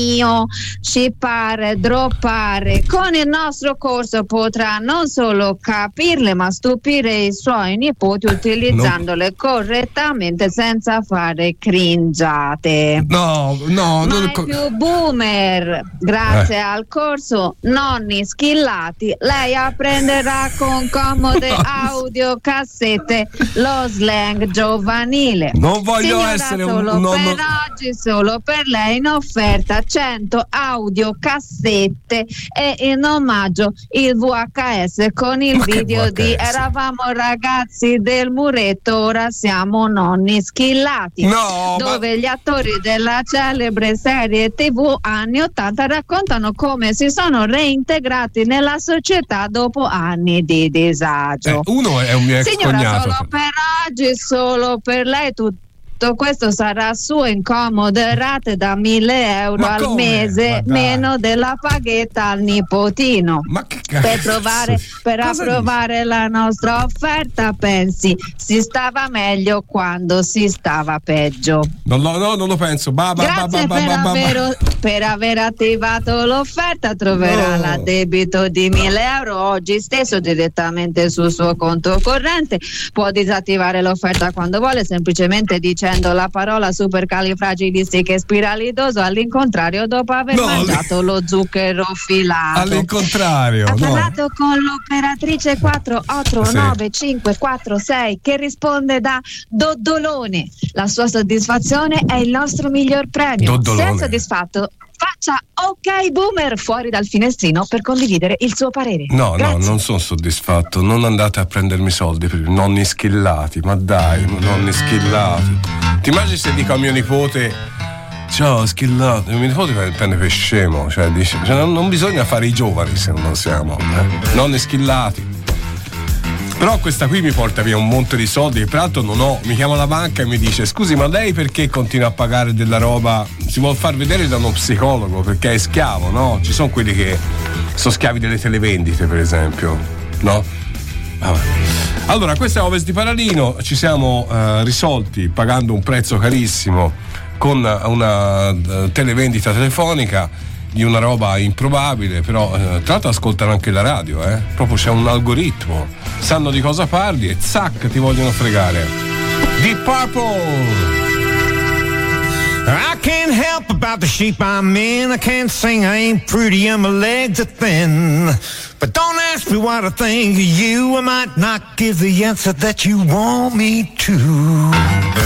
mio, scippare, droppare, con il nostro corso potrà non solo capirle ma stupire i suoi nipoti utilizzandole correttamente senza fare cringiate. No, no, non Mai più boomer, grazie Eh. al corso Nonni Schillati, lei apprenderà con comode audiocassette lo slang giovanile. Non voglio Signora, essere un nonno- per oggi, solo per lei in offerta 100 audiocassette e in omaggio il VHS con il Ma video di? Eravamo ragazzi del muretto, ora siamo nonni schillati. No, ma- dove gli attori della celebre serie TV anni 80 raccontano come si sono reintegrati nella società dopo anni di disagio. Eh, uno è un mio Signora, cognato. solo per oggi, solo per lei tutto questo sarà su incomode rate da 1000 euro Ma al come? mese, Ma meno della paghetta al nipotino. per provare, per approvare la nostra offerta, pensi, si stava meglio quando si stava peggio. Non lo, no, non lo penso. Ba, ba, ba, Grazie ba, per, ba, ba, ba. aver, per aver attivato l'offerta, troverà No. l'addebito di 1000 euro oggi stesso direttamente sul suo conto corrente. Può disattivare l'offerta quando vuole, semplicemente dicendo la parola supercalifragilistica e spiralidoso all'incontrario dopo aver No, mangiato lo zucchero filato. All'incontrario, Ha no. parlato con l'operatrice 489546 che risponde da Doddolone. La sua soddisfazione è il nostro miglior premio. Doddolone. Se è soddisfatto, faccia ok boomer fuori dal finestrino per condividere il suo parere. No, Grazie. no, non sono soddisfatto. Non andate a prendermi soldi per i nonni schillati. Ma dai, nonni schillati. Ti immagini se dico a mio nipote. Ciao, schillato. Mio nipote pre- prende per scemo. Cioè, dice, cioè, non, non bisogna fare i giovani se non siamo. eh. Nonni schillati. Però questa qui mi porta via un monte di soldi che peraltro non ho. Mi chiama la banca e mi dice: Scusi, ma lei perché continua a pagare della roba? Si vuol far vedere da uno psicologo perché è schiavo, no? Ci sono quelli che sono schiavi delle televendite, per esempio, no? Vabbè. Allora, questo è Ovest di Paralino, ci siamo eh, risolti pagando un prezzo carissimo con una eh, televendita telefonica di una roba improbabile, però eh, tra l'altro ascoltano anche la radio, eh? proprio c'è un algoritmo, sanno di cosa parli e zac ti vogliono fregare. Deep Purple! I can't help about the shape I'm in. I can't sing, I ain't pretty, and my legs are thin. But don't ask me what I think of you. I might not give the answer that you want me to.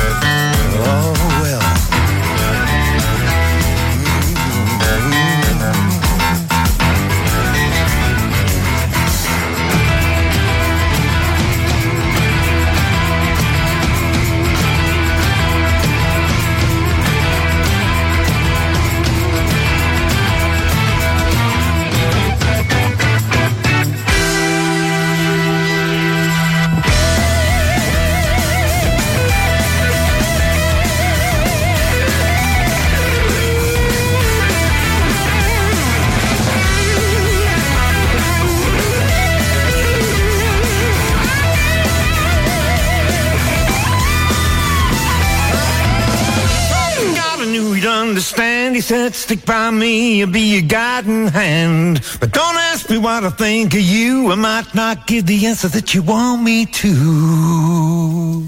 Said, stick by me, I'll be your guiding hand. But don't ask me what I think of you. I might not give the answer that you want me to.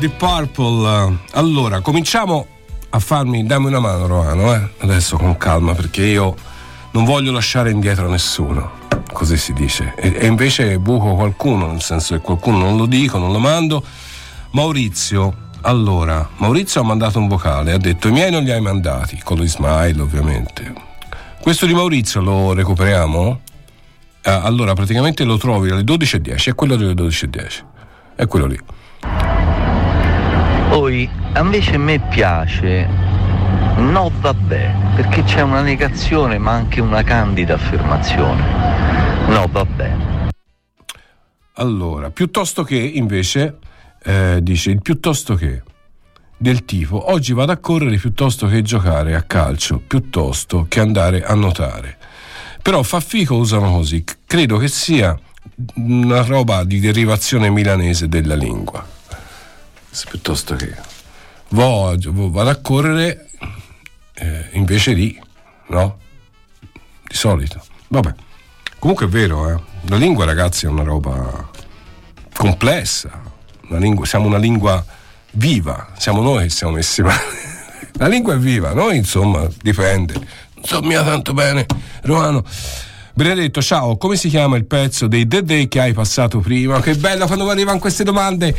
Deep Purple. Allora, cominciamo a farmi. Dammi una mano, Romano, eh? Adesso con calma, perché io non voglio lasciare indietro nessuno. Così si dice. E, e invece buco qualcuno, nel senso che qualcuno non lo dico, non lo mando. Maurizio. Allora, Maurizio ha mandato un vocale, ha detto i miei non li hai mandati, con lo smile ovviamente. Questo di Maurizio lo recuperiamo? Ah, allora, praticamente lo trovi alle 12.10, è quello delle 12.10. È quello lì. Poi invece a me piace no vabbè, perché c'è una negazione ma anche una candida affermazione. No vabbè. Allora, piuttosto che invece eh, dice il piuttosto che del tipo oggi vado a correre piuttosto che giocare a calcio, piuttosto che andare a nuotare. Però fa fico usano così, credo che sia una roba di derivazione milanese della lingua. Piuttosto che vado a correre eh, invece di no? Di solito. Vabbè. Comunque è vero, eh. La lingua, ragazzi, è una roba complessa. Una lingua, siamo una lingua viva, siamo noi che siamo messi male. La lingua è viva, noi insomma dipende. Non so mica tanto bene, Romano. Benedetto, ciao, come si chiama il pezzo dei The Day che hai passato prima? Che bello quando arrivano queste domande.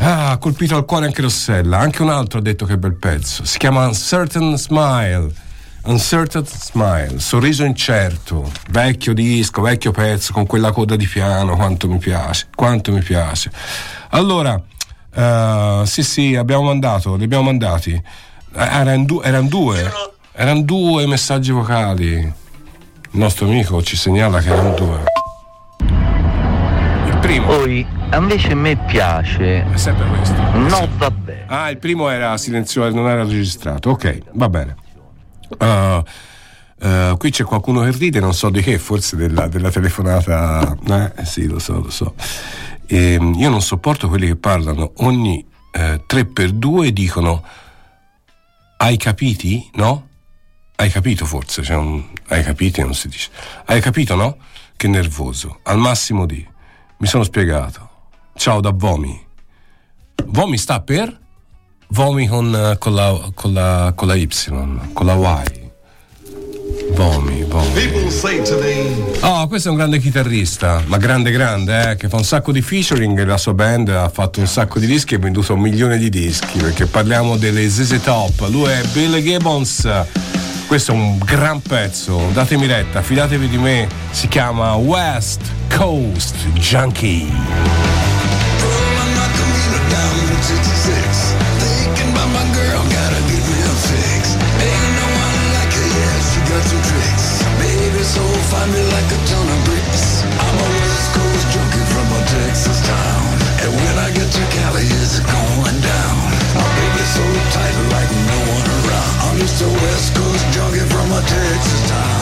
Ah, ha colpito al cuore anche Rossella. Anche un altro ha detto che bel pezzo. Si chiama Uncertain Smile. Uncertain Smile, sorriso incerto, vecchio disco, vecchio pezzo con quella coda di piano, quanto mi piace, quanto mi piace. Allora, eh, sì sì, abbiamo mandato, li abbiamo mandati. Eh, Erano du- eran due, erano due messaggi vocali. Il nostro amico ci segnala che erano due. Primo. Poi invece a me piace È sempre questo. no vabbè. Ah, il primo era silenzioso, non era registrato. Ok, va bene. Uh, uh, qui c'è qualcuno che ride, non so di che, forse della, della telefonata. Eh, sì, lo so, lo so. Ehm, io non sopporto quelli che parlano ogni eh, 3x2 e dicono hai capiti? No? Hai capito forse? C'è un, hai capito? Non si dice. Hai capito, no? Che nervoso. Al massimo di. Mi sono spiegato. Ciao da Vomi. Vomi sta per? Vomi con, eh, con, la, con, la, con la Y, con la Y. Vomi, vomi. People say to me, Oh, questo è un grande chitarrista, ma grande grande, eh, che fa un sacco di featuring la sua band ha fatto un sacco di dischi e ha venduto un milione di dischi, perché parliamo delle ZZ Top. Lui è Bill Gibbons Questo è un gran pezzo, datemi retta, fidatevi di me, si chiama West Coast Junkie. So West junkie from a Texas town.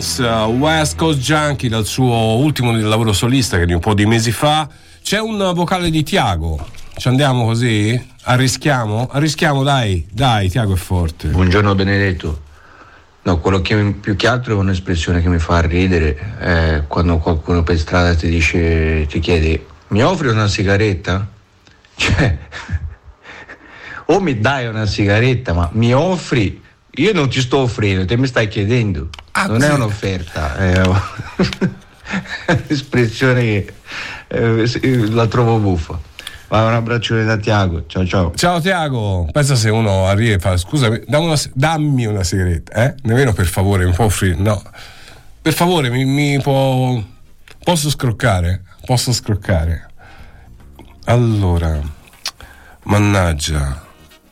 Gibbons, uh, West Coast Junkie, dal suo ultimo lavoro solista che di un po' di mesi fa. C'è un vocale di Tiago. Ci andiamo così? Arrischiamo? Arrischiamo, dai, dai, Tiago è forte. Buongiorno Benedetto. No, quello che più che altro è un'espressione che mi fa ridere è quando qualcuno per strada ti dice, ti chiede, mi offri una sigaretta? Cioè, o mi dai una sigaretta, ma mi offri? Io non ti sto offrendo, te mi stai chiedendo. Non è un'offerta, è un'espressione che eh, la trovo buffa. Ma un abbraccione da Tiago, ciao ciao. Ciao Tiago, pensa se uno arriva e fa scusami, dammi una, dammi una sigaretta, eh? Nemmeno per favore, mi può offrire, no. Per favore, mi, mi può. Posso scroccare? Posso scroccare. Allora, mannaggia,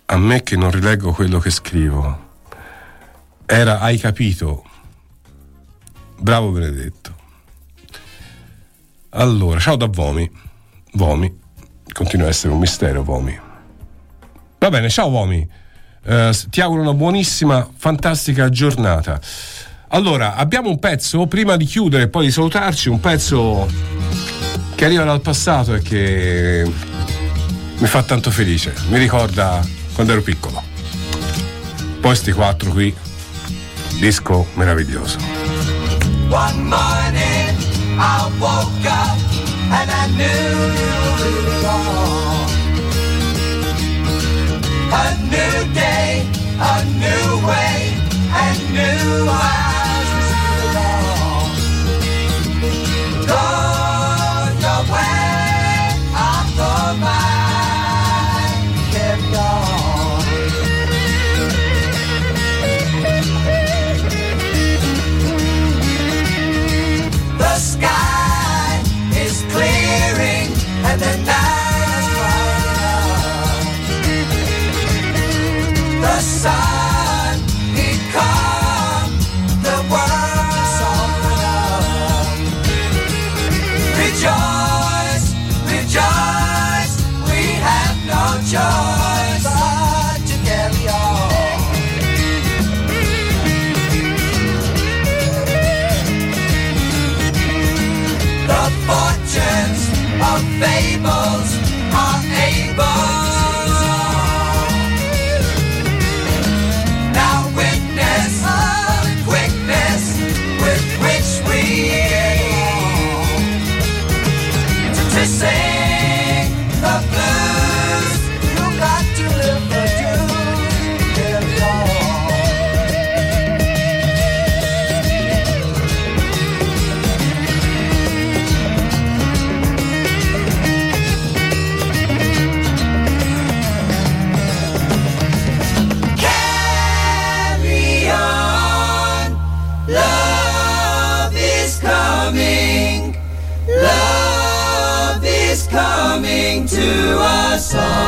a me che non rileggo quello che scrivo. Era, hai capito? Bravo Benedetto. Allora, ciao da Vomi. Vomi. Continua a essere un mistero, Vomi. Va bene, ciao Vomi. Eh, ti auguro una buonissima, fantastica giornata. Allora, abbiamo un pezzo, prima di chiudere e poi di salutarci, un pezzo che arriva dal passato e che mi fa tanto felice. Mi ricorda quando ero piccolo. Poi sti quattro qui, disco meraviglioso. One morning I woke up and I knew it was wrong. A new day, a new way, and new eyes to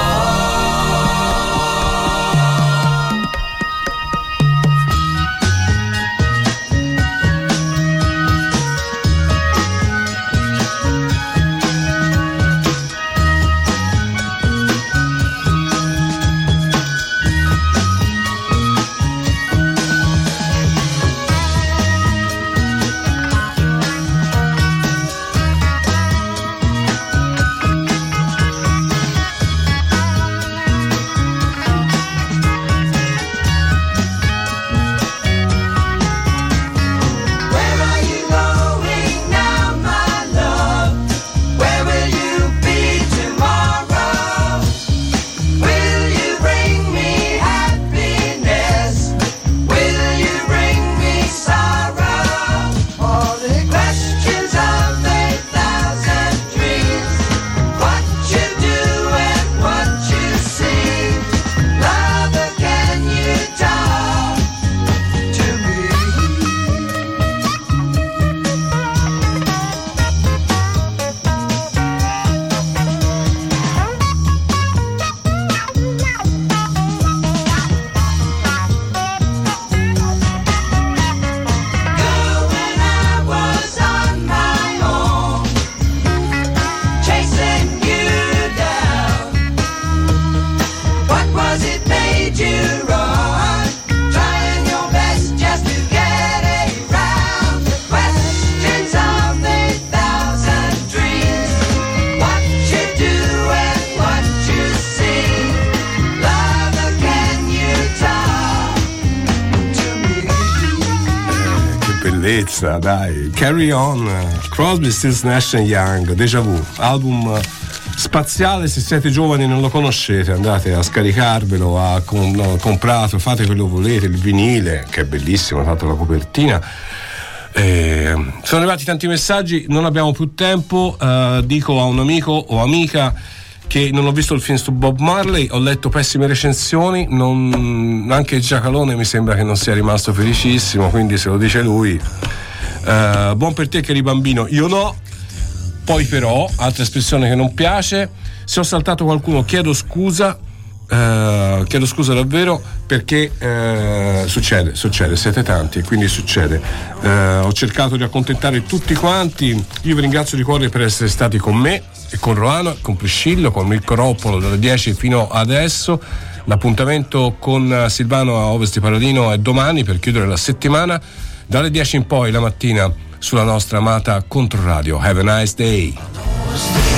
bellezza, dai. Carry on. Crosby, Stills, Nash Young, Deja Vu, album eh, spaziale. Se siete giovani e non lo conoscete, andate a scaricarvelo, a com- no, comprato, fate quello che volete, il vinile, che è bellissimo, tanto la copertina. Eh, sono arrivati tanti messaggi, non abbiamo più tempo. eh, dico a un amico o amica che non ho visto il film su Bob Marley, ho letto pessime recensioni, non- anche Giacalone mi sembra che non sia rimasto felicissimo, quindi se lo dice lui, eh, buon per te che eri bambino, io no. Poi però, altra espressione che non piace, se ho saltato qualcuno chiedo scusa, eh, chiedo scusa davvero perché eh, succede, succede, siete tanti e quindi succede. Eh, ho cercato di accontentare tutti quanti, io vi ringrazio di cuore per essere stati con me e con Roano, con Priscillo, con Mirko Roppolo dalle 10 fino adesso. L'appuntamento con Silvano a Ovest di Paradino è domani per chiudere la settimana, dalle 10 in poi la mattina sulla nostra amata Controradio. Have a nice day.